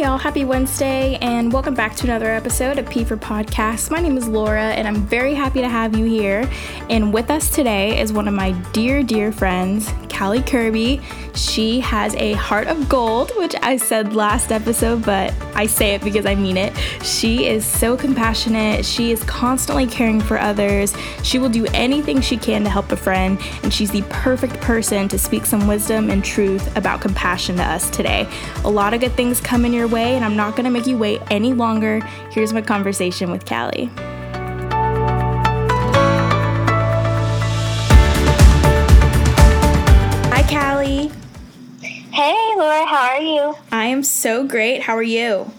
Hey y'all, happy Wednesday, and welcome back to another episode of P for Podcast. My name is Laura, and I'm very happy to have you here. And with us today is one of my dear, dear friends, Callie Kirby. She has a heart of gold, which I said last episode, but I say it because I mean it. She is so compassionate, she is constantly caring for others. She will do anything she can to help a friend, and she's the perfect person to speak some wisdom and truth about compassion to us today. A lot of good things come in your way, and I'm not gonna make you wait any longer. Here's my conversation with Callie. I am so great. How are you?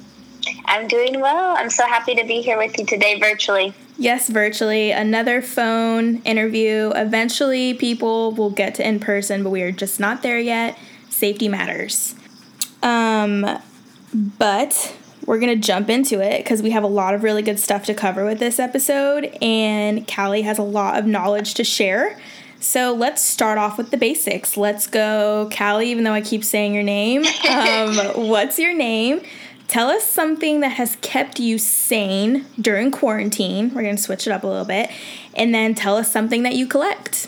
I'm doing well. I'm so happy to be here with you today virtually. Yes, virtually. Another phone interview. Eventually, people will get to in person, but we are just not there yet. Safety matters. Um, but we're gonna jump into it because we have a lot of really good stuff to cover with this episode, and Callie has a lot of knowledge to share. So let's start off with the basics. Let's go, Callie, even though I keep saying your name. Um, what's your name? Tell us something that has kept you sane during quarantine. We're going to switch it up a little bit. And then tell us something that you collect.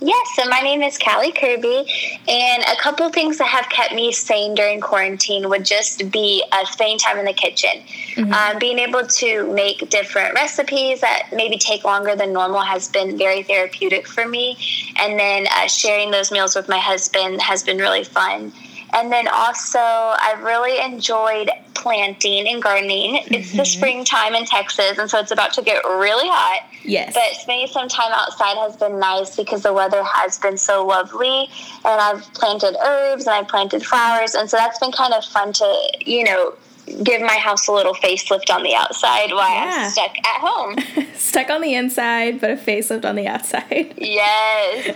Yes, so my name is Callie Kirby, and a couple things that have kept me sane during quarantine would just be uh, spending time in the kitchen. Mm-hmm. Um, being able to make different recipes that maybe take longer than normal has been very therapeutic for me. And then uh, sharing those meals with my husband has been really fun. And then also, I've really enjoyed planting and gardening. Mm-hmm. It's the mm-hmm. springtime in Texas, and so it's about to get really hot. Yes. But spending some time outside has been nice because the weather has been so lovely. And I've planted herbs and I've planted flowers. And so that's been kind of fun to, you know, give my house a little facelift on the outside while yeah. I'm stuck at home. stuck on the inside, but a facelift on the outside. yes.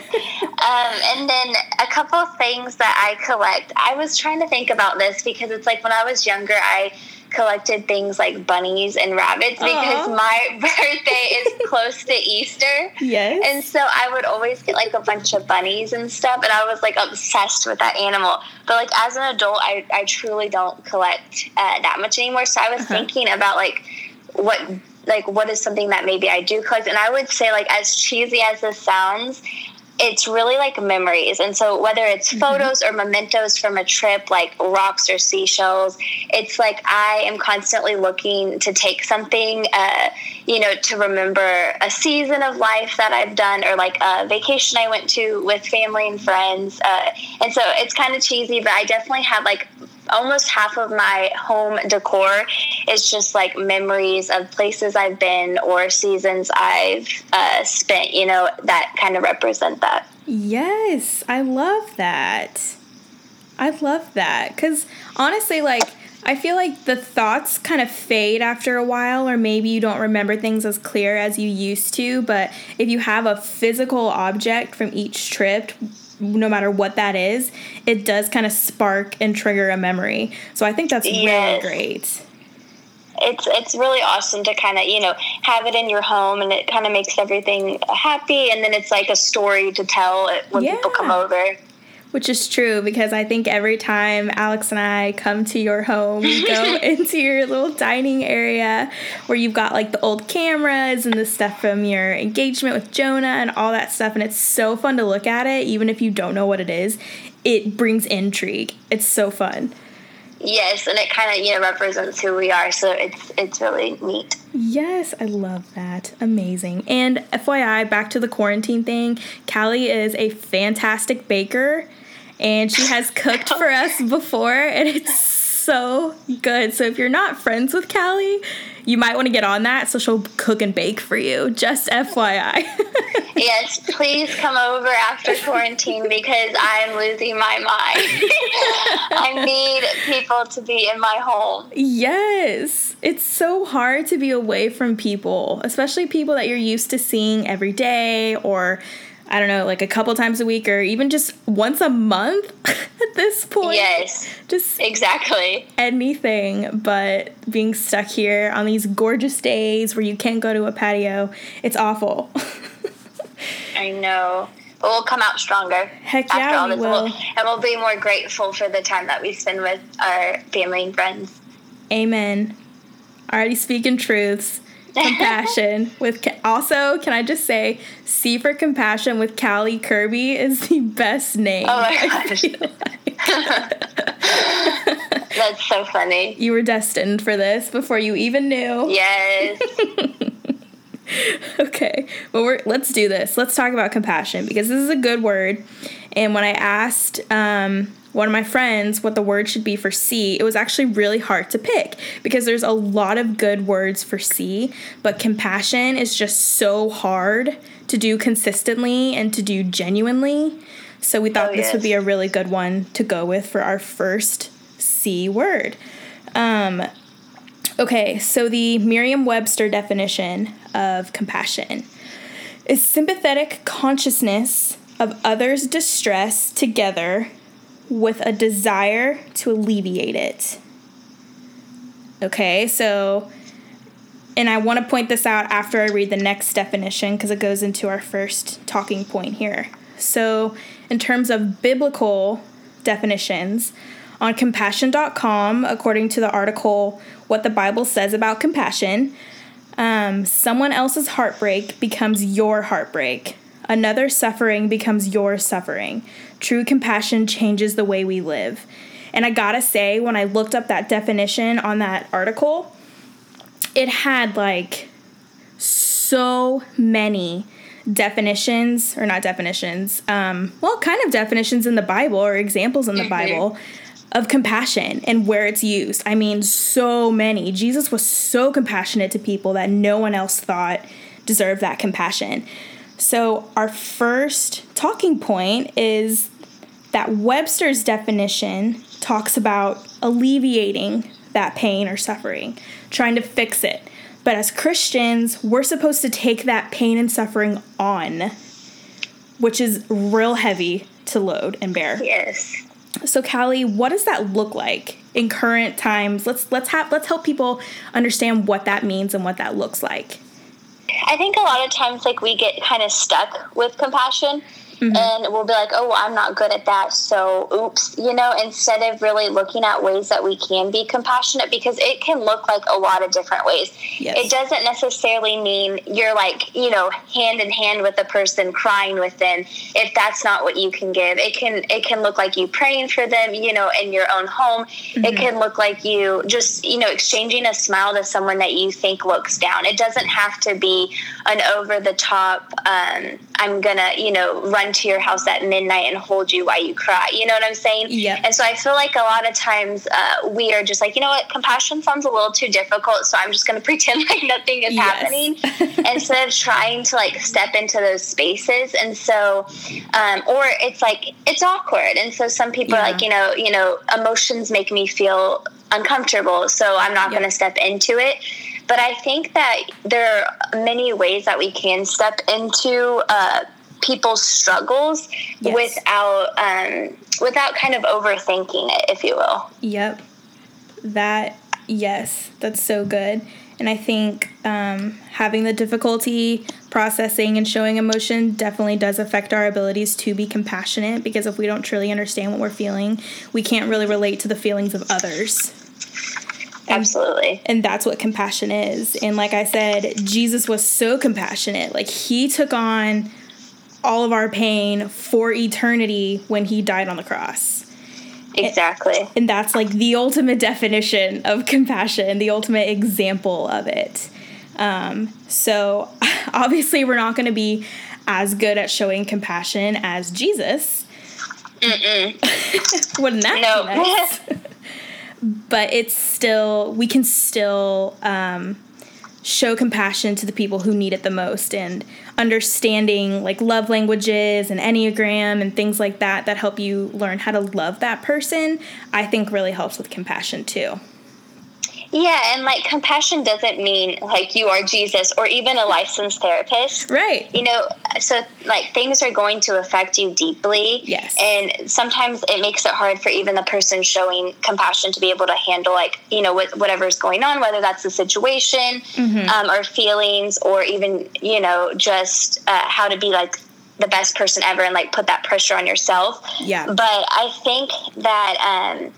Um, and then a couple things that I collect. I was trying to think about this because it's like when I was younger, I collected things like bunnies and rabbits because Aww. my birthday is close to Easter. Yes. And so I would always get like a bunch of bunnies and stuff, and I was like obsessed with that animal. But like as an adult, I, I truly don't collect uh, that much anymore. So I was uh-huh. thinking about like what like what is something that maybe I do collect, and I would say like as cheesy as this sounds, it's really like memories. And so whether it's mm-hmm. photos or mementos from a trip, like rocks or seashells, it's like I am constantly looking to take something, uh, you know, to remember a season of life that I've done or like a vacation I went to with family and friends. Uh, and so it's kind of cheesy, but I definitely have like almost half of my home decor is just like memories of places I've been or seasons I've uh, spent, you know, that kind of represent that. Yes, I love that. I love that. Because honestly, like, I feel like the thoughts kind of fade after a while, or maybe you don't remember things as clear as you used to. But if you have a physical object from each trip, no matter what that is, it does kind of spark and trigger a memory. So I think that's yes. really great. It's it's really awesome to kind of you know have it in your home, and it kind of makes everything happy, and then it's like a story to tell when yeah. people come over. Which is true because I think every time Alex and I come to your home, we go into your little dining area where you've got like the old cameras and the stuff from your engagement with Jonah and all that stuff. And it's so fun to look at it, even if you don't know what it is. It brings intrigue. It's so fun. Yes, and it kind of you know represents who we are, so it's it's really neat. Yes, I love that. Amazing. And FYI, back to the quarantine thing, Callie is a fantastic baker and she has cooked for us before, and it's so good. So if you're not friends with Callie, you might want to get on that so she'll cook and bake for you. Just FYI. yes, please come over after quarantine because I'm losing my mind. I need people to be in my home. Yes. It's so hard to be away from people, especially people that you're used to seeing every day or I don't know, like a couple times a week or even just once a month at this point. Yes. Just exactly anything but being stuck here on these gorgeous days where you can't go to a patio. It's awful. I know. But we'll come out stronger. Heck yeah, all this. We will. We'll, and we'll be more grateful for the time that we spend with our family and friends. Amen. Already speaking truths. Compassion with also, can I just say, C for compassion with Callie Kirby is the best name. Oh my gosh. That's so funny. You were destined for this before you even knew. Yes. okay. Well, we're let's do this. Let's talk about compassion because this is a good word. And when I asked um, one of my friends what the word should be for C, it was actually really hard to pick because there's a lot of good words for C, but compassion is just so hard to do consistently and to do genuinely. So we thought oh, this yes. would be a really good one to go with for our first C word. Um, okay, so the Merriam Webster definition of compassion is sympathetic consciousness of others' distress together with a desire to alleviate it. Okay, so, and I want to point this out after I read the next definition because it goes into our first talking point here. So, in terms of biblical definitions, on compassion.com, according to the article What the Bible Says About Compassion, um, someone else's heartbreak becomes your heartbreak. Another suffering becomes your suffering. True compassion changes the way we live. And I gotta say, when I looked up that definition on that article, it had like so many definitions, or not definitions, um, well, kind of definitions in the Bible or examples in the mm-hmm. Bible of compassion and where it's used. I mean, so many. Jesus was so compassionate to people that no one else thought deserved that compassion. So, our first talking point is that Webster's definition talks about alleviating that pain or suffering, trying to fix it. But as Christians, we're supposed to take that pain and suffering on, which is real heavy to load and bear. Yes. So Callie, what does that look like in current times? Let's let's have let's help people understand what that means and what that looks like. I think a lot of times like we get kind of stuck with compassion Mm-hmm. And we'll be like, oh, I'm not good at that. So, oops, you know, instead of really looking at ways that we can be compassionate, because it can look like a lot of different ways. Yes. It doesn't necessarily mean you're like, you know, hand in hand with the person crying with them if that's not what you can give. It can it can look like you praying for them, you know, in your own home. Mm-hmm. It can look like you just, you know, exchanging a smile to someone that you think looks down. It doesn't have to be an over the top um, I'm gonna, you know, run to your house at midnight and hold you while you cry. You know what I'm saying? Yeah. And so I feel like a lot of times uh, we are just like, you know what, compassion sounds a little too difficult, so I'm just gonna pretend like nothing is yes. happening instead of trying to like step into those spaces. And so, um, or it's like it's awkward, and so some people yeah. are like, you know, you know, emotions make me feel uncomfortable, so I'm not yeah. gonna step into it. But I think that there are many ways that we can step into uh, people's struggles yes. without um, without kind of overthinking it, if you will. Yep. That yes, that's so good. And I think um, having the difficulty processing and showing emotion definitely does affect our abilities to be compassionate because if we don't truly understand what we're feeling, we can't really relate to the feelings of others. Absolutely. And that's what compassion is. And like I said, Jesus was so compassionate. Like he took on all of our pain for eternity when he died on the cross. Exactly. And that's like the ultimate definition of compassion, the ultimate example of it. Um, so obviously, we're not going to be as good at showing compassion as Jesus. Wouldn't that no. be nice? But it's still we can still um, show compassion to the people who need it the most and understanding like love languages and enneagram and things like that that help you learn how to love that person i think really helps with compassion too yeah, and like compassion doesn't mean like you are Jesus or even a licensed therapist. Right. You know, so like things are going to affect you deeply. Yes. And sometimes it makes it hard for even the person showing compassion to be able to handle like, you know, whatever's going on, whether that's the situation mm-hmm. um, or feelings or even, you know, just uh, how to be like the best person ever and like put that pressure on yourself. Yeah. But I think that um,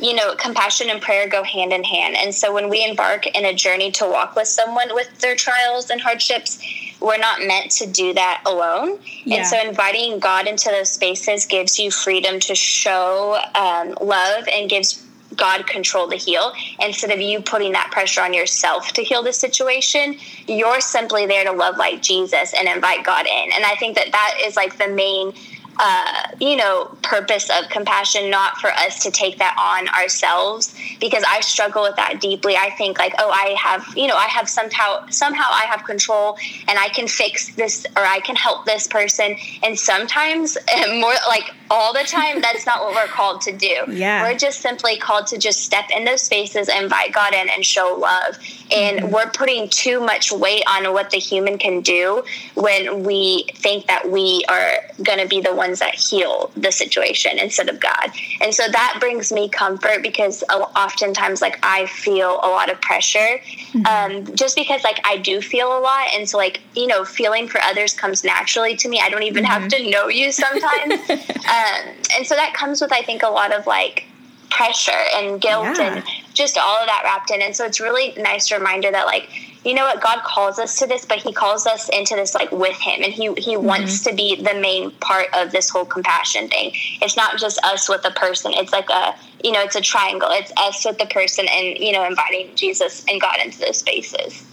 you know, compassion and prayer go hand in hand. And so when we embark in a journey to walk with someone with their trials and hardships, we're not meant to do that alone. Yeah. And so inviting God into those spaces gives you freedom to show um, love and gives God control to heal instead of you putting that pressure on yourself to heal the situation. You're simply there to love like Jesus and invite God in. And I think that that is like the main uh, you know, purpose of compassion, not for us to take that on ourselves, because I struggle with that deeply. I think like, oh, I have, you know, I have somehow, somehow I have control and I can fix this or I can help this person. And sometimes more like all the time, that's not what we're called to do. Yeah. We're just simply called to just step in those spaces, invite God in and show love. And mm-hmm. we're putting too much weight on what the human can do when we think that we are going to be the ones that heal the situation instead of God. And so that brings me comfort because oftentimes, like, I feel a lot of pressure mm-hmm. um, just because, like, I do feel a lot. And so, like, you know, feeling for others comes naturally to me. I don't even mm-hmm. have to know you sometimes. um, and so that comes with, I think, a lot of like pressure and guilt yeah. and just all of that wrapped in. And so it's really nice reminder that like, you know what, God calls us to this, but he calls us into this like with him. And he he mm-hmm. wants to be the main part of this whole compassion thing. It's not just us with the person. It's like a you know, it's a triangle. It's us with the person and, you know, inviting Jesus and God into those spaces.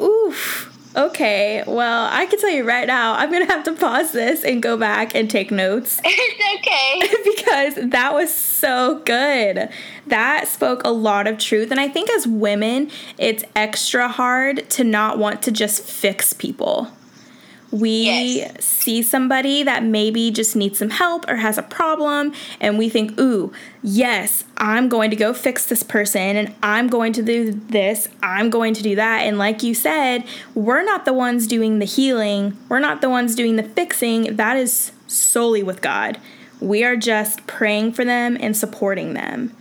Oof. Okay, well, I can tell you right now, I'm gonna have to pause this and go back and take notes. It's okay. because that was so good. That spoke a lot of truth. And I think as women, it's extra hard to not want to just fix people we yes. see somebody that maybe just needs some help or has a problem, and we think, ooh, yes, I'm going to go fix this person and I'm going to do this, I'm going to do that. And like you said, we're not the ones doing the healing, we're not the ones doing the fixing. That is solely with God. We are just praying for them and supporting them.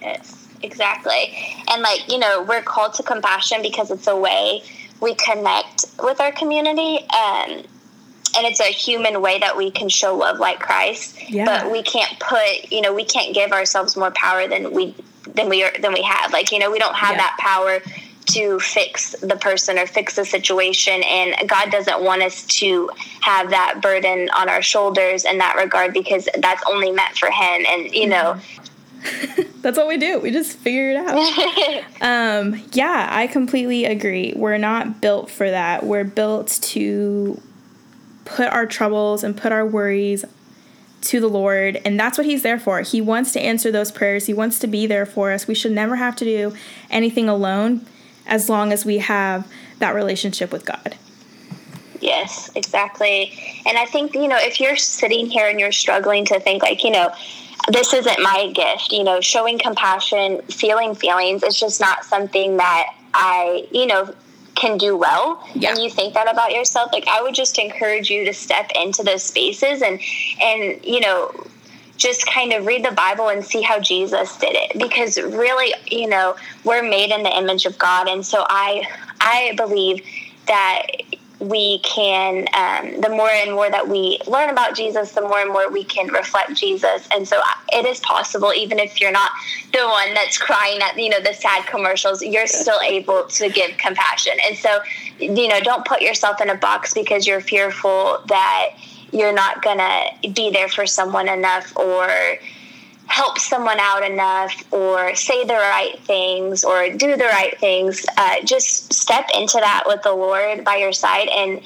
Yes, exactly. And like, you know, we're called to compassion because it's a way we connect with our community. Um, and it's a human way that we can show love like Christ. Yeah. But we can't put, you know, we can't give ourselves more power than we than we are than we have. Like, you know, we don't have yeah. that power to fix the person or fix the situation and God doesn't want us to have that burden on our shoulders in that regard because that's only meant for him and you know mm-hmm. That's what we do. We just figure it out. um, yeah, I completely agree. We're not built for that. We're built to put our troubles and put our worries to the Lord, and that's what He's there for. He wants to answer those prayers, He wants to be there for us. We should never have to do anything alone as long as we have that relationship with God. Yes, exactly. And I think, you know, if you're sitting here and you're struggling to think, like, you know, this isn't my gift. You know, showing compassion, feeling feelings is just not something that I, you know, can do well yeah. and you think that about yourself like i would just encourage you to step into those spaces and and you know just kind of read the bible and see how jesus did it because really you know we're made in the image of god and so i i believe that we can, um, the more and more that we learn about Jesus, the more and more we can reflect Jesus. And so uh, it is possible, even if you're not the one that's crying at, you know, the sad commercials, you're still able to give compassion. And so, you know, don't put yourself in a box because you're fearful that you're not going to be there for someone enough or, help someone out enough or say the right things or do the right things uh, just step into that with the lord by your side and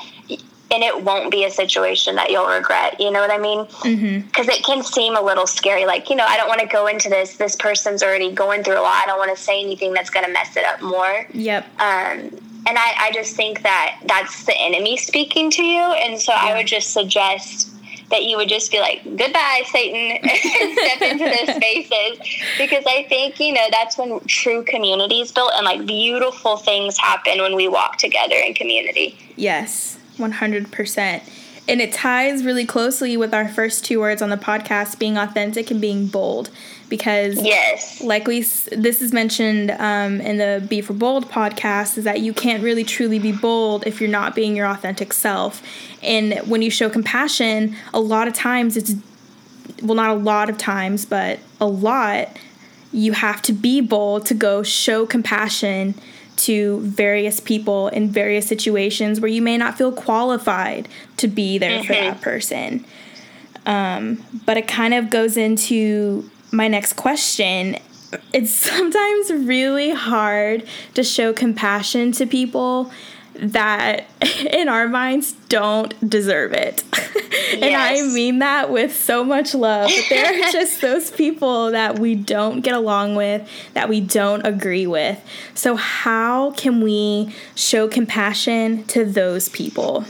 and it won't be a situation that you'll regret. You know what i mean? Because mm-hmm. it can seem a little scary. Like you know i don't want to go into this. This person's already going through a lot. I don't want to say anything that's going to mess it up more. Yep. Um, and I, I just think that that's the enemy speaking to you. And so yeah. i would just suggest that you would just be like, goodbye, Satan, and step into those spaces. Because I think, you know, that's when true community is built and like beautiful things happen when we walk together in community. Yes, 100%. and it ties really closely with our first two words on the podcast being authentic and being bold because yes. like we this is mentioned um, in the B for Bold podcast is that you can't really truly be bold if you're not being your authentic self. And when you show compassion a lot of times it's well not a lot of times but a lot you have to be bold to go show compassion to various people in various situations where you may not feel qualified to be there mm-hmm. for that person. Um, but it kind of goes into my next question it's sometimes really hard to show compassion to people that in our minds don't deserve it. and yes. I mean that with so much love. But there are just those people that we don't get along with, that we don't agree with. So, how can we show compassion to those people?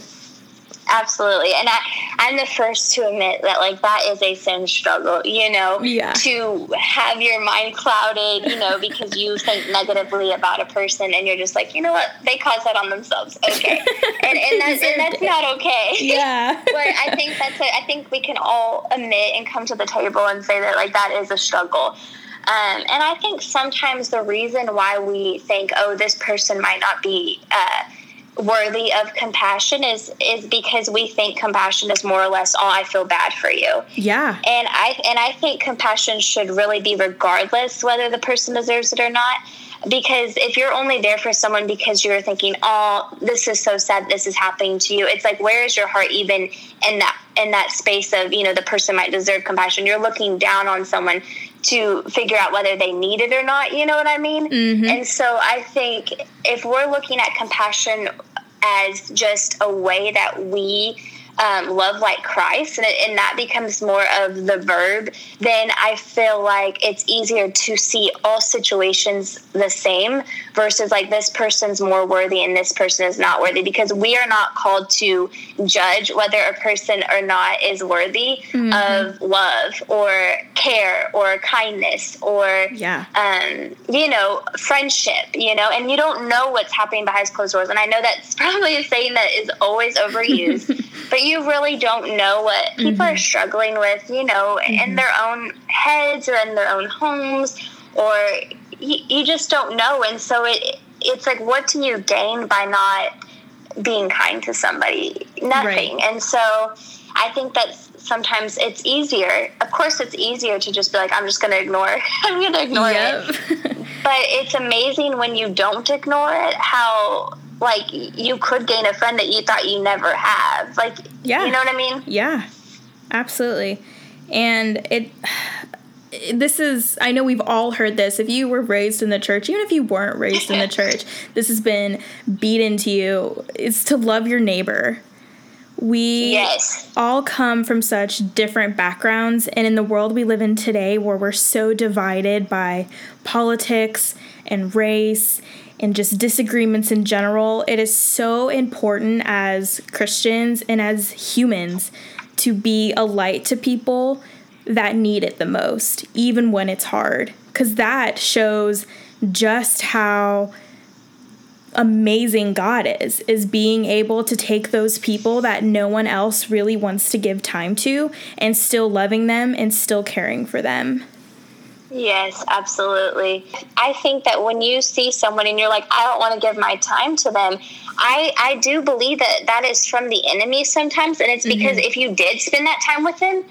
Absolutely. And I, I'm the first to admit that like that is a sin struggle, you know, yeah. to have your mind clouded, you know, because you think negatively about a person and you're just like, you know what, they caused that on themselves. Okay. and, and, that's, and that's not okay. Yeah. but I think that's it. I think we can all admit and come to the table and say that like that is a struggle. Um, and I think sometimes the reason why we think, oh, this person might not be uh, worthy of compassion is is because we think compassion is more or less oh I feel bad for you. Yeah. And I and I think compassion should really be regardless whether the person deserves it or not. Because if you're only there for someone because you're thinking, "Oh, this is so sad, this is happening to you," it's like, where is your heart even in that in that space of you know the person might deserve compassion? You're looking down on someone to figure out whether they need it or not. You know what I mean? Mm-hmm. And so I think if we're looking at compassion as just a way that we um, love like Christ, and, it, and that becomes more of the verb, then I feel like it's easier to see all situations the same versus like this person's more worthy and this person is not worthy because we are not called to judge whether a person or not is worthy mm-hmm. of love or care or kindness or yeah um, you know friendship you know and you don't know what's happening behind closed doors and I know that's probably a saying that is always overused but you really don't know what people mm-hmm. are struggling with you know mm-hmm. in their own heads or in their own homes or you, you just don't know and so it it's like what do you gain by not being kind to somebody nothing right. and so i think that sometimes it's easier. Of course it's easier to just be like i'm just going to ignore i'm going to ignore yep. it but it's amazing when you don't ignore it how like you could gain a friend that you thought you never have. Like yeah. you know what i mean? Yeah. Absolutely. And it this is i know we've all heard this. If you were raised in the church even if you weren't raised in the church this has been beat into you It's to love your neighbor we yes. all come from such different backgrounds and in the world we live in today where we're so divided by politics and race and just disagreements in general it is so important as christians and as humans to be a light to people that need it the most, even when it's hard. Because that shows just how amazing God is, is being able to take those people that no one else really wants to give time to and still loving them and still caring for them. Yes, absolutely. I think that when you see someone and you're like, I don't want to give my time to them, I, I do believe that that is from the enemy sometimes. And it's because mm-hmm. if you did spend that time with them,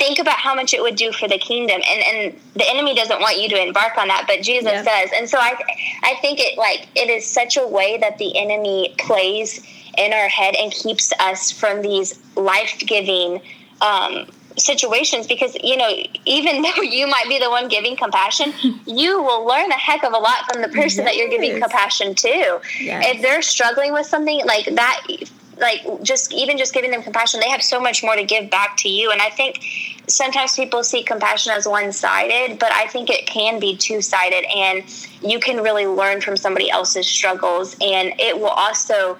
think about how much it would do for the kingdom and and the enemy doesn't want you to embark on that but jesus yeah. does and so i i think it like it is such a way that the enemy plays in our head and keeps us from these life-giving um, situations because you know even though you might be the one giving compassion you will learn a heck of a lot from the person yes. that you're giving compassion to yes. if they're struggling with something like that like just even just giving them compassion they have so much more to give back to you and i think sometimes people see compassion as one-sided but i think it can be two-sided and you can really learn from somebody else's struggles and it will also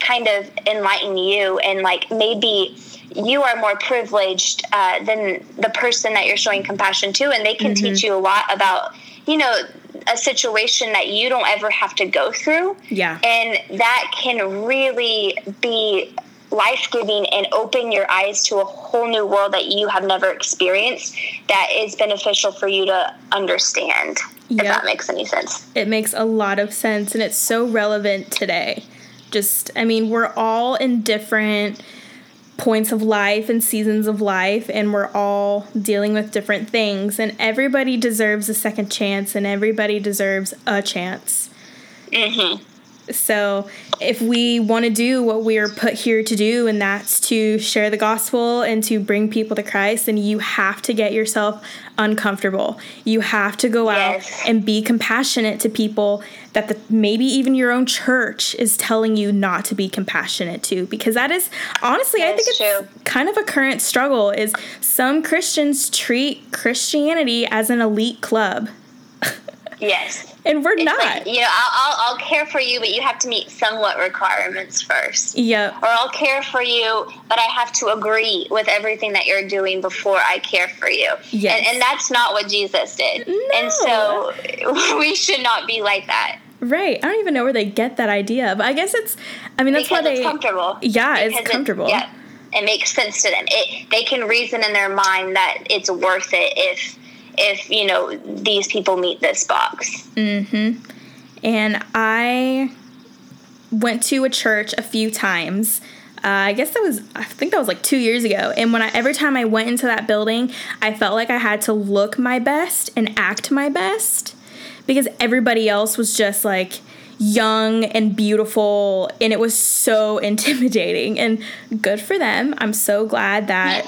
kind of enlighten you and like maybe you are more privileged uh, than the person that you're showing compassion to and they can mm-hmm. teach you a lot about you know a situation that you don't ever have to go through. Yeah. And that can really be life giving and open your eyes to a whole new world that you have never experienced that is beneficial for you to understand. Yep. If that makes any sense. It makes a lot of sense and it's so relevant today. Just, I mean, we're all in different points of life and seasons of life, and we're all dealing with different things, and everybody deserves a second chance and everybody deserves a chance. Mm-hmm. So, if we want to do what we are put here to do, and that's to share the gospel and to bring people to Christ, then you have to get yourself uncomfortable. You have to go yes. out and be compassionate to people that the, maybe even your own church is telling you not to be compassionate to, because that is honestly, I think it's true. kind of a current struggle. Is some Christians treat Christianity as an elite club. Yes and we're it's not. Like, you know, I'll, I'll, I'll, care for you, but you have to meet somewhat requirements first. Yeah. Or I'll care for you, but I have to agree with everything that you're doing before I care for you. Yes. And, and that's not what Jesus did. No. And so we should not be like that. Right. I don't even know where they get that idea, but I guess it's. I mean, that's because why they. comfortable. Yeah, because it's comfortable. It, yeah, it makes sense to them. It they can reason in their mind that it's worth it if if you know these people meet this box. Mm-hmm. And I went to a church a few times. Uh, I guess that was I think that was like two years ago. And when I every time I went into that building, I felt like I had to look my best and act my best because everybody else was just like young and beautiful and it was so intimidating and good for them. I'm so glad that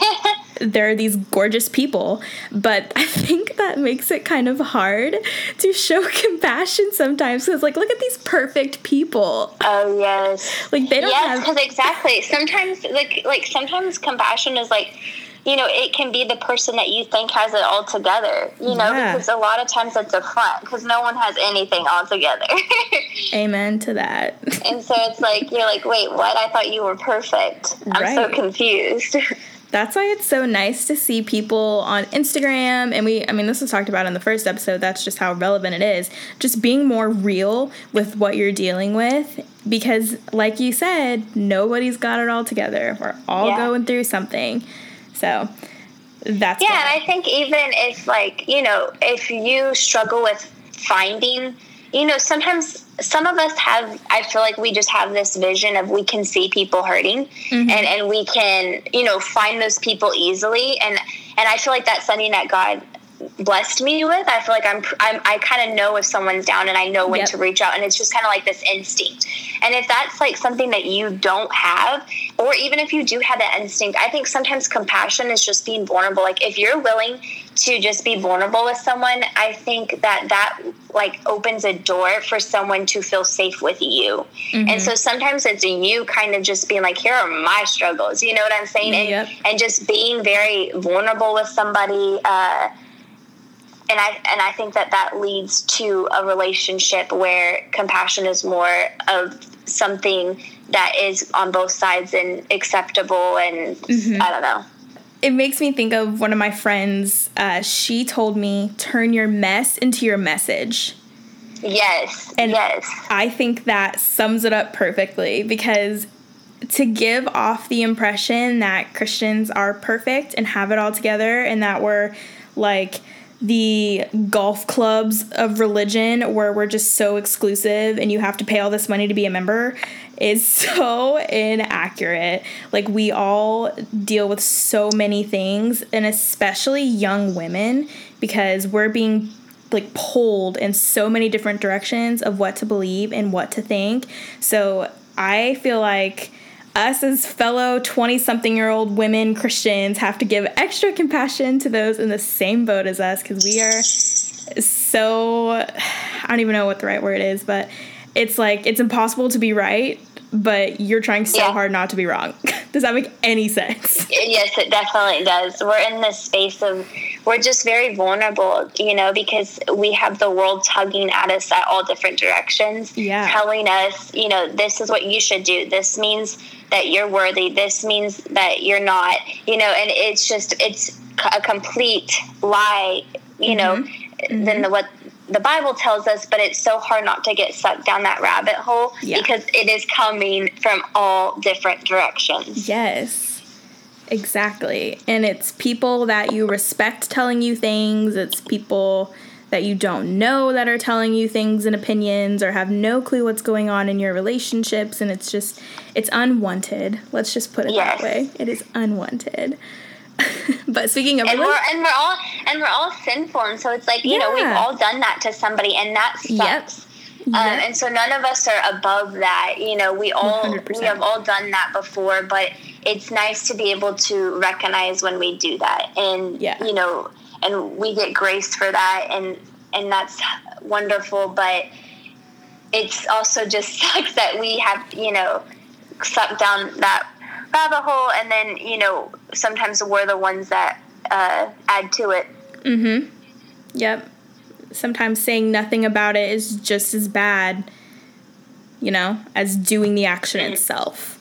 there are these gorgeous people, but I think that makes it kind of hard to show compassion sometimes because, like, look at these perfect people. Oh yes, like they don't yes, have. because exactly. Sometimes, like, like sometimes compassion is like you know, it can be the person that you think has it all together, you know, yeah. because a lot of times it's a front because no one has anything all together. Amen to that. and so it's like, you're like, wait, what? I thought you were perfect. I'm right. so confused. that's why it's so nice to see people on Instagram. And we, I mean, this was talked about in the first episode. That's just how relevant it is. Just being more real with what you're dealing with. Because, like you said, nobody's got it all together. We're all yeah. going through something. So that's yeah. Why. And I think even if, like, you know, if you struggle with finding, you know, sometimes some of us have i feel like we just have this vision of we can see people hurting mm-hmm. and and we can you know find those people easily and and i feel like that's something that god blessed me with i feel like i'm, I'm i kind of know if someone's down and i know when yep. to reach out and it's just kind of like this instinct and if that's like something that you don't have or even if you do have that instinct i think sometimes compassion is just being vulnerable like if you're willing to just be vulnerable with someone i think that that like opens a door for someone to feel safe with you mm-hmm. and so sometimes it's you kind of just being like here are my struggles you know what i'm saying and, yep. and just being very vulnerable with somebody uh, and I and I think that that leads to a relationship where compassion is more of something that is on both sides and acceptable and mm-hmm. I don't know it makes me think of one of my friends. Uh, she told me, turn your mess into your message. Yes. And yes. I think that sums it up perfectly because to give off the impression that Christians are perfect and have it all together and that we're like the golf clubs of religion where we're just so exclusive and you have to pay all this money to be a member is so inaccurate. Like, we all deal with so many things, and especially young women, because we're being like pulled in so many different directions of what to believe and what to think. So, I feel like us as fellow 20 something year old women Christians have to give extra compassion to those in the same boat as us because we are so, I don't even know what the right word is, but it's like it's impossible to be right but you're trying so yeah. hard not to be wrong. does that make any sense? Yes, it definitely does. We're in this space of we're just very vulnerable, you know, because we have the world tugging at us at all different directions, yeah. telling us, you know, this is what you should do. This means that you're worthy. This means that you're not, you know, and it's just it's a complete lie, you mm-hmm. know, mm-hmm. than the, what the Bible tells us, but it's so hard not to get sucked down that rabbit hole Yeah. because it is coming from all different directions. Yes, exactly. And it's people that you respect telling you things, it's people that you don't know that are telling you things and opinions or have no clue what's going on in your relationships. And it's just, it's unwanted. Let's just put it Yes. that way. It is unwanted. but speaking of And we're and we're all and we're all sinful, and so it's like you know we've all done that to somebody, and that sucks. Yep. Um, Yep. and so none of us are above that. You know, we all 100%. we have all done that before, but it's nice to be able to recognize when we do that, and Yeah. you know, and we get grace for that, and and that's wonderful. But it's also just sucks that we have you know sucked down that hole, and then you know sometimes we're the ones that uh, add to it. Mm-hmm. Yep. Sometimes saying nothing about it is just as bad, you know, as doing the action itself.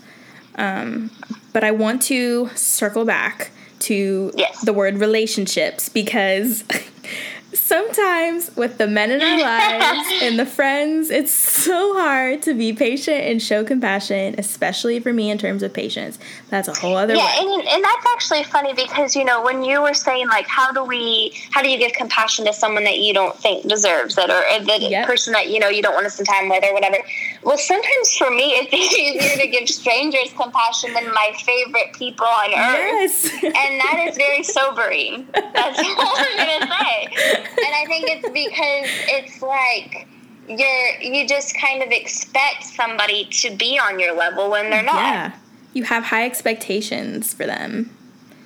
Um, but I want to circle back to Yes. the word relationships because sometimes with the men in our lives and the friends, it's so hard to be patient and show compassion, especially for me in terms of patience. That's a whole other Yeah, way. and, and that's actually funny because you know when you were saying like how do we how do you give compassion to someone that you don't think deserves it or, or the Yep. person that you know you don't want to spend time with or whatever. Well, sometimes for me it's easier to give strangers compassion than my favorite people on earth. Yes. and that is very sobering. That's all I'm gonna say. And I think it's because it's like you're you just kind of expect somebody to be on your level when they're not. yeah. You have high expectations for them.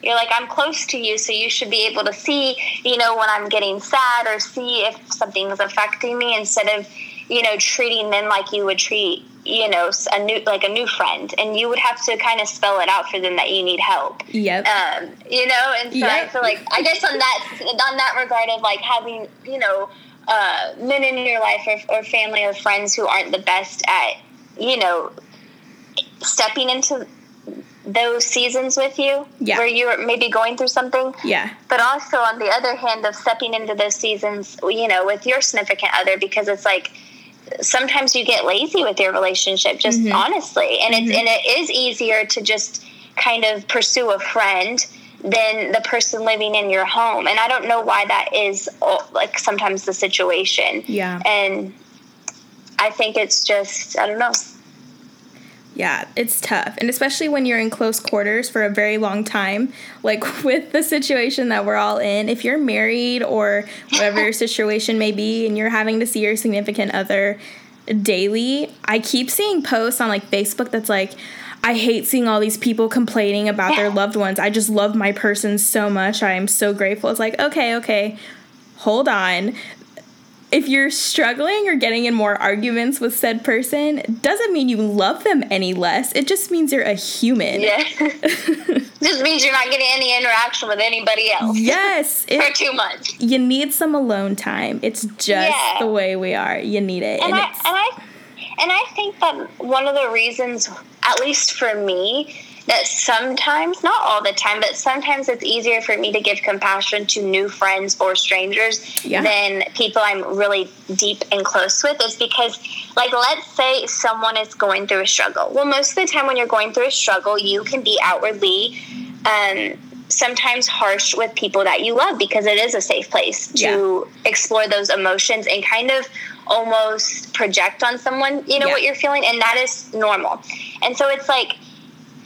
You're like, I'm close to you, so you should be able to see, you know, when I'm getting sad or see if something's affecting me instead of, you know, treating them like you would treat, you know, a new like a new friend, and you would have to kind of spell it out for them that you need help. Yep. Um, you know, and so I feel like I guess on that on that regard of like having, you know, uh, men in your life or, or family or friends who aren't the best at, you know, stepping into those seasons with you Yeah. where you're maybe going through something yeah. but also on the other hand of stepping into those seasons you know with your significant other because it's like sometimes you get lazy with your relationship just Mhm. honestly and it's and it is easier to just kind of pursue a friend than the person living in your home and i don't know why that is oh, like sometimes the situation Yeah. and i think it's just i don't know Yeah, it's tough. And especially when you're in close quarters for a very long time, like with the situation that we're all in, if you're married or whatever your situation may be and you're having to see your significant other daily, I keep seeing posts on like Facebook that's like, I hate seeing all these people complaining about their loved ones. I just love my person so much. I am so grateful. It's like, okay, okay, hold on if you're struggling or getting in more arguments with said person, doesn't mean you love them any less. It just means you're a human. yeah just means you're not getting any interaction with anybody else Yes, for two months you need some alone time. It's just Yeah. the way we are. You need it. and I and I and I think that one of the reasons, at least for me, that sometimes, not all the time, but sometimes it's easier for me to give compassion to new friends or strangers Yeah. than people I'm really deep and close with is because, like, let's say someone is going through a struggle. Well, most of the time when you're going through a struggle, you can be outwardly um, sometimes harsh with people that you love because it is a safe place to explore those emotions and kind of almost project on someone, you know, Yeah. what you're feeling, and that is normal. And so it's like,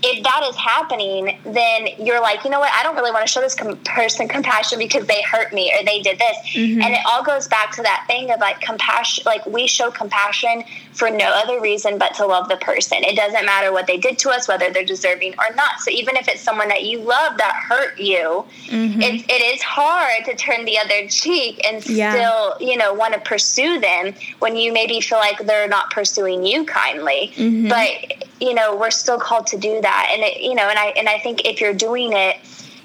if that is happening, then you're like, you know what? I don't really want to show this com- person compassion because they hurt me or they did this. Mhm. And it all goes back to that thing of like compassion. Like we show compassion for no other reason but to love the person. It doesn't matter what they did to us, whether they're deserving or not. So even if it's someone that you love that hurt you, Mhm. it, it is hard to turn the other cheek and Yeah. still, you know, want to pursue them when you maybe feel like they're not pursuing you kindly. Mhm. But you know, we're still called to do that, and it, you know, and I and I think if you're doing it,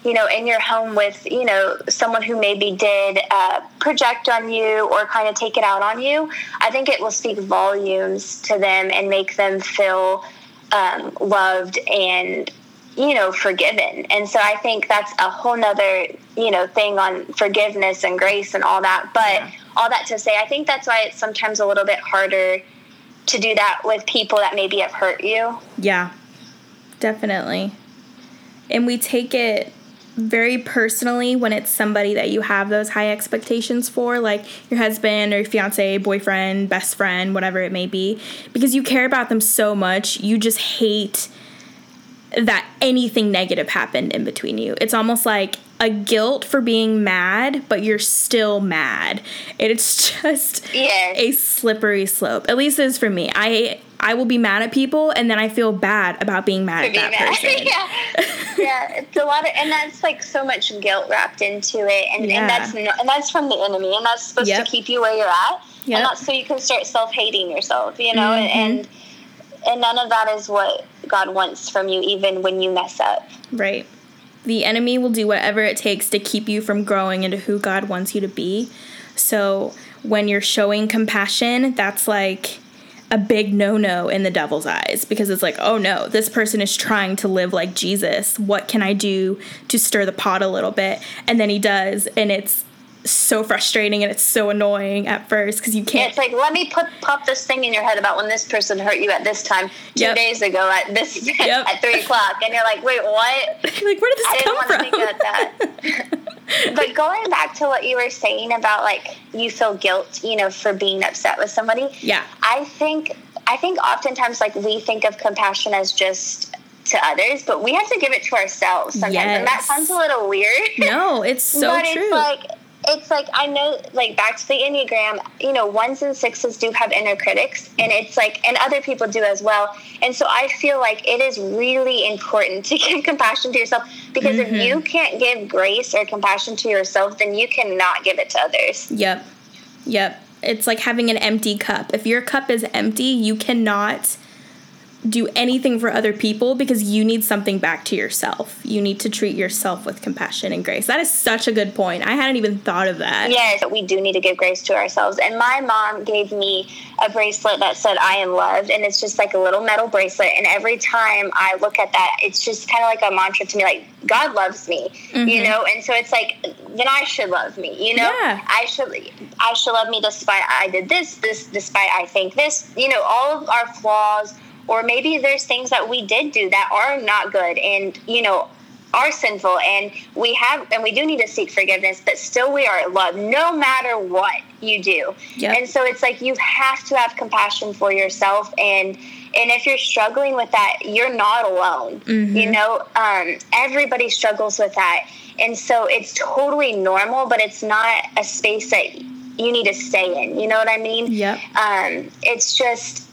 you know, in your home with you know someone who maybe did uh, project on you or kind of take it out on you, I think it will speak volumes to them and make them feel um, loved and you know forgiven and so i think that's a whole nother you know thing on forgiveness and grace and all that but Yeah. all that to say, I think that's why it's sometimes a little bit harder to do that with people that maybe have hurt you. Yeah, definitely. And we take it very personally when it's somebody that you have those high expectations for, like your husband or your fiance, boyfriend, best friend, whatever it may be, because you care about them so much, you just hate that anything negative happened in between you. It's almost like a guilt for being mad, but you're still mad. It's just yes. a slippery slope. At least it is for me. I I will be mad at people and then I feel bad about being mad at that mad. person. yeah. yeah, it's a lot of and that's like so much guilt wrapped into it and, yeah. and that's and that's from the enemy and that's supposed yep. to keep you where you're at. Yep. And that's so you can start self-hating yourself, you know, mm-hmm. and and none of that is what God wants from you even when you mess up. Right. The enemy will do whatever it takes to keep you from growing into who God wants you to be. So when you're showing compassion, that's like a big no no in the devil's eyes because it's like, oh no, this person is trying to live like Jesus. What can I do to stir the pot a little bit? And then he does, and it's so frustrating and it's so annoying at first because you can't. It's like let me put pop this thing in your head about when this person hurt you at this time two yep. days ago at this yep. at three o'clock, and you're like, wait, what? like, where did this I come from? I didn't want to think about that. but going back to what you were saying about like you feel guilt, you know, for being upset with somebody. Yeah. I think I think oftentimes like we think of compassion as just to others, but we have to give it to ourselves sometimes. Yes. And that sounds a little weird. No, it's so but true. It's like it's like I know, like back to the Enneagram, you know, ones and sixes do have inner critics, and it's like, and other people do as well. And so I feel like it is really important to give compassion to yourself because mm-hmm. if you can't give grace or compassion to yourself, then you cannot give it to others. Yep. Yep. It's like having an empty cup. If your cup is empty, you cannot do anything for other people because you need something back to yourself. You need to treat yourself with compassion and grace. That is such a good point. I hadn't even thought of that. Yes, we do need to give grace to ourselves. And my mom gave me a bracelet that said I am loved and it's just like a little metal bracelet and every time I look at that it's just kind of like a mantra to me like God loves me, mm-hmm. you know? And so it's like then I should love me, you know? Yeah. I should I should love me despite I did this, this despite I think this, you know, all of our flaws or maybe there's things that we did do that are not good and you know are sinful and we have and we do need to seek forgiveness but still we are loved no matter what you do. Yep. and so it's like you have to have compassion for yourself and and if you're struggling with that you're not alone. Mm-hmm. you know um, everybody struggles with that. And so it's totally normal but it's not a space that you need to stay in. You know what i mean? Yeah um, it's just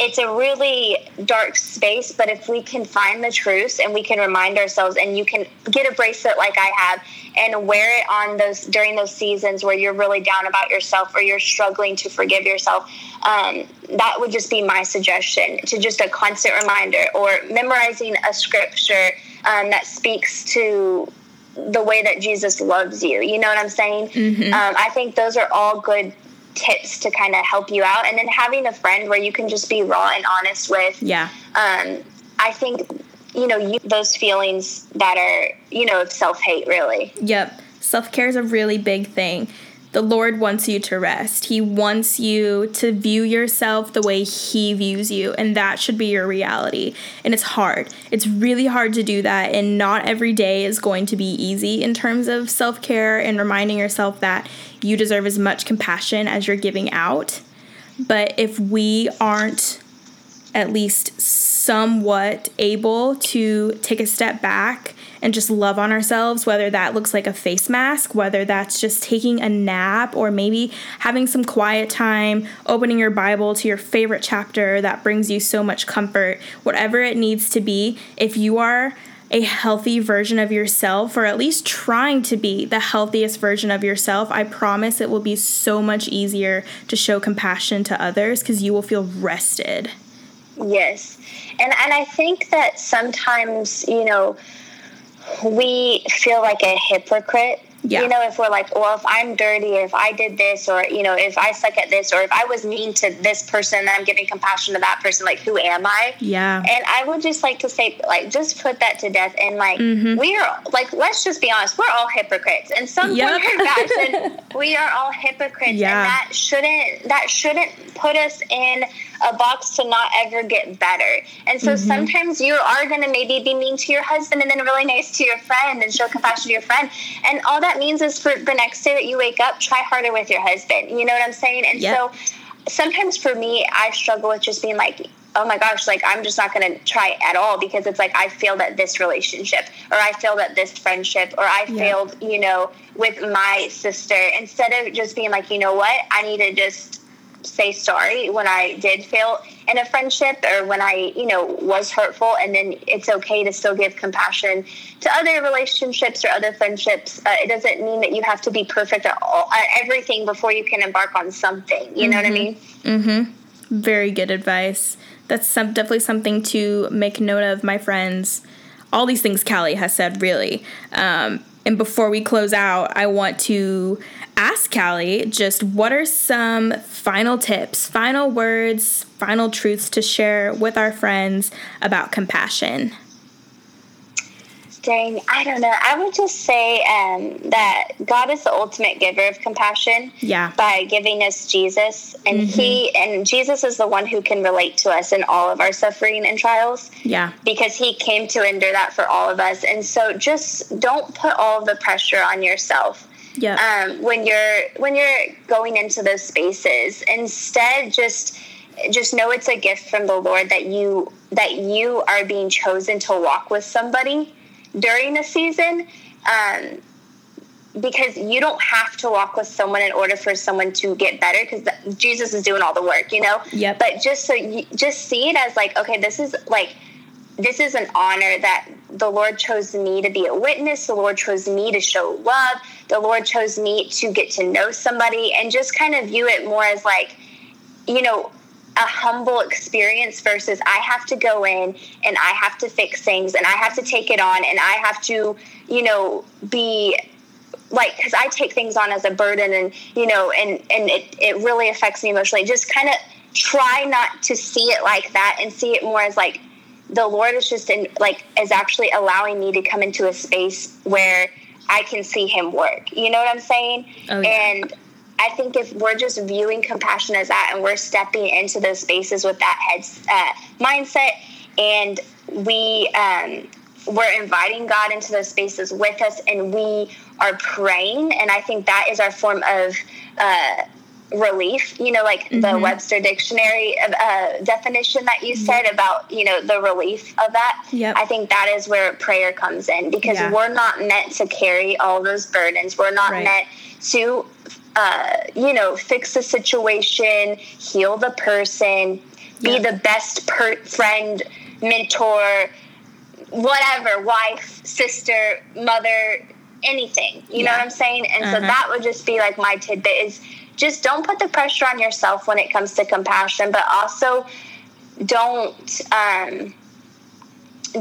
it's a really dark space, but if we can find the truth and we can remind ourselves, and you can get a bracelet like I have and wear it on those during those seasons where you're really down about yourself or you're struggling to forgive yourself, um, that would just be my suggestion to just a constant reminder or memorizing a scripture um, that speaks to the way that Jesus loves you. You know what I'm saying? Mm-hmm. Um, I think those are all good tips to kind of help you out and then having a friend where you can just be raw and honest with yeah um i think you know you, those feelings that are you know of self-hate really yep self-care is a really big thing the Lord wants you to rest. He wants you to view yourself the way He views you, and that should be your reality. And it's hard. It's really hard to do that, and not every day is going to be easy in terms of self care and reminding yourself that you deserve as much compassion as you're giving out. But if we aren't at least somewhat able to take a step back and just love on ourselves, whether that looks like a face mask, whether that's just taking a nap, or maybe having some quiet time, opening your Bible to your favorite chapter that brings you so much comfort, whatever it needs to be. If you are a healthy version of yourself, or at least trying to be the healthiest version of yourself, I promise it will be so much easier to show compassion to others because you will feel rested. Yes. And and I think that sometimes, you know, we feel like a hypocrite Yeah. You know, if we're like, well, if I'm dirty or if I did this or, you know, if I suck at this or if I was mean to this person, I'm giving compassion to that person, like, who am I? Yeah. And I would just like to say, like, just put that to death. And like, mm-hmm. we are, like, let's just be honest, we're all hypocrites. And some yep. fashion, we are all hypocrites. Yeah. And that shouldn't, that shouldn't put us in a box to not ever get better. And so mm-hmm. sometimes you are going to maybe be mean to your husband and then really nice to your friend and show compassion to your friend. And all that means is for the next day that you wake up, try harder with your husband. You know what I'm saying? And yep. so sometimes for me, I struggle with just being like, oh my gosh, like I'm just not going to try at all because it's like I failed at this relationship or I failed at this friendship or I yeah. failed, you know, with my sister. Instead of just being like, you know what, I need to just say sorry when I did fail in a friendship or when I, you know, was hurtful. And then it's okay to still give compassion to other relationships or other friendships. Uh, it doesn't mean that you have to be perfect at, all, at everything before you can embark on something. You mm-hmm. know what I mm-hmm. mean? Mm-hmm. Very good advice. That's some, definitely something to make note of, my friends. All these things Callie has said, really. Um, and before we close out, I want to ask Callie just what are some final tips, final words, final truths to share with our friends about compassion? Dang, I don't know. I would just say um, that God is the ultimate giver of compassion. Yeah. By giving us Jesus, and mm-hmm. He and Jesus is the one who can relate to us in all of our suffering and trials. Yeah. Because He came to endure that for all of us, and so just don't put all of the pressure on yourself yeah. Um, when you're when you're going into those spaces, instead just just know it's a gift from the Lord that you that you are being chosen to walk with somebody during a season. Um, because you don't have to walk with someone in order for someone to get better because Jesus is doing all the work, you know? Yep. But just so you just see it as like, okay, this is like this is an honor that the Lord chose me to be a witness. The Lord chose me to show love. The Lord chose me to get to know somebody and just kind of view it more as like, you know, a humble experience versus I have to go in and I have to fix things and I have to take it on and I have to, you know, be like because I take things on as a burden and you know and and it, it really affects me emotionally. Just kind of try not to see it like that and see it more as like the Lord is just in like is actually allowing me to come into a space where I can see Him work. You know what I'm saying? Oh, yeah. And I think if we're just viewing compassion as that, and we're stepping into those spaces with that head uh, mindset, and we um, we're inviting God into those spaces with us, and we are praying, and I think that is our form of. Uh, relief you know like mm-hmm. the webster dictionary uh, definition that you said mm-hmm. about you know the relief of that yep. i think that is where prayer comes in because yeah. we're not meant to carry all those burdens we're not right. meant to uh, you know fix the situation heal the person be yep. the best per- friend mentor whatever wife sister mother anything you yeah. know what i'm saying and uh-huh. so that would just be like my tidbit is just don't put the pressure on yourself when it comes to compassion, but also don't um,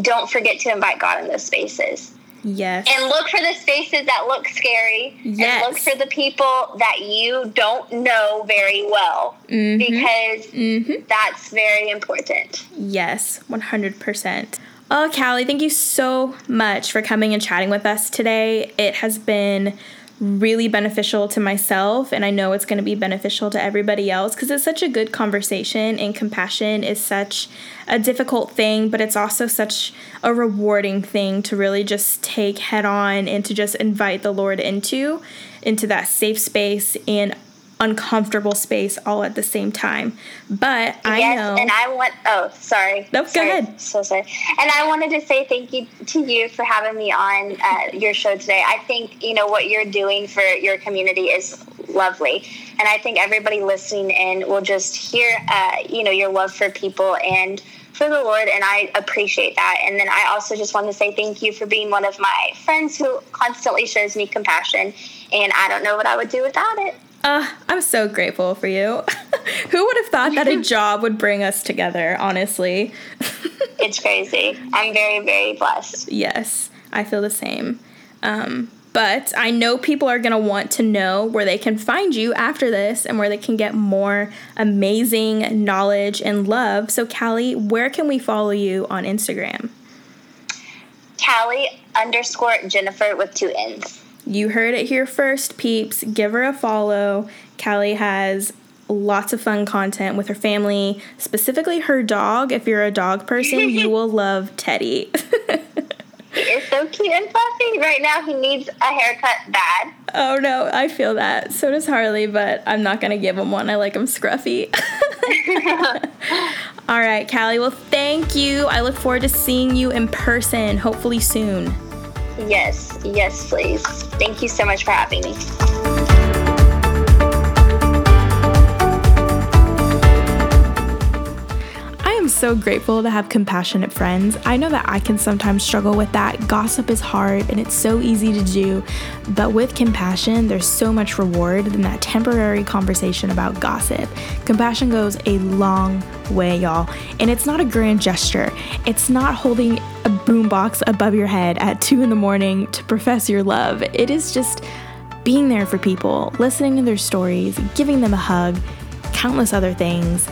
don't forget to invite God in those spaces. Yes. And look for the spaces that look scary. Yes. And look for the people that you don't know very well. Mm-hmm. Because mm-hmm. that's very important. Yes, 100%. Oh, Callie, thank you so much for coming and chatting with us today. It has been really beneficial to myself and I know it's going to be beneficial to everybody else because it's such a good conversation and compassion is such a difficult thing but it's also such a rewarding thing to really just take head on and to just invite the Lord into into that safe space and uncomfortable space all at the same time. But I yes, know. And I want, oh, sorry. Nope, sorry. go ahead. So sorry. And I wanted to say thank you to you for having me on uh, your show today. I think, you know, what you're doing for your community is lovely. And I think everybody listening in will just hear, uh, you know, your love for people and for the Lord, and I appreciate that. And then I also just want to say thank you for being one of my friends who constantly shows me compassion, and I don't know what I would do without it. Uh, I'm so grateful for you. Who would have thought that a job would bring us together, honestly? it's crazy. I'm very, very blessed. Yes, I feel the same. Um, But I know people are going to want to know where they can find you after this and where they can get more amazing knowledge and love. So, Callie, where can we follow you on Instagram? Callie underscore Jennifer with two N's. You heard it here first, peeps. Give her a follow. Callie has lots of fun content with her family, specifically her dog. If you're a dog person, you will love Teddy. he is so cute and fluffy. Right now, he needs a haircut bad. Oh no, I feel that. So does Harley, but I'm not gonna give him one. I like him scruffy. All right, Callie. Well, thank you. I look forward to seeing you in person, hopefully soon. Yes, yes, please. Thank you so much for having me. So grateful to have compassionate friends. I know that I can sometimes struggle with that. Gossip is hard and it's so easy to do, but with compassion, there's so much reward in that temporary conversation about gossip. Compassion goes a long way, y'all, and it's not a grand gesture. It's not holding a boombox above your head at 2 in the morning to profess your love. It is just being there for people, listening to their stories, giving them a hug, countless other things.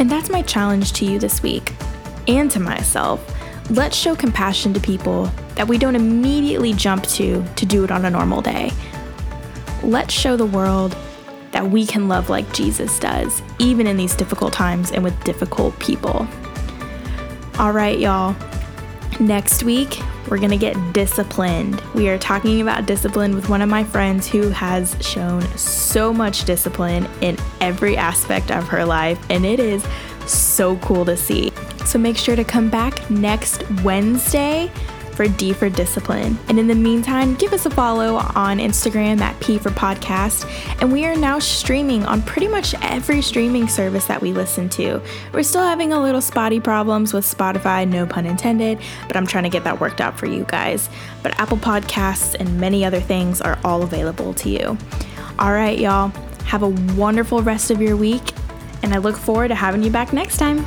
And that's my challenge to you this week and to myself. Let's show compassion to people that we don't immediately jump to to do it on a normal day. Let's show the world that we can love like Jesus does, even in these difficult times and with difficult people. All right, y'all. Next week, we're going to get disciplined. We are talking about discipline with one of my friends who has shown so much discipline in every aspect of her life, and it is so cool to see. So make sure to come back next Wednesday for D for Discipline. And in the meantime, give us a follow on Instagram at P for Podcast. And we are now streaming on pretty much every streaming service that we listen to. We're still having a little spotty problems with Spotify, no pun intended, but I'm trying to get that worked out for you guys. But Apple Podcasts and many other things are all available to you. All right, y'all. Have a wonderful rest of your week, and I look forward to having you back next time.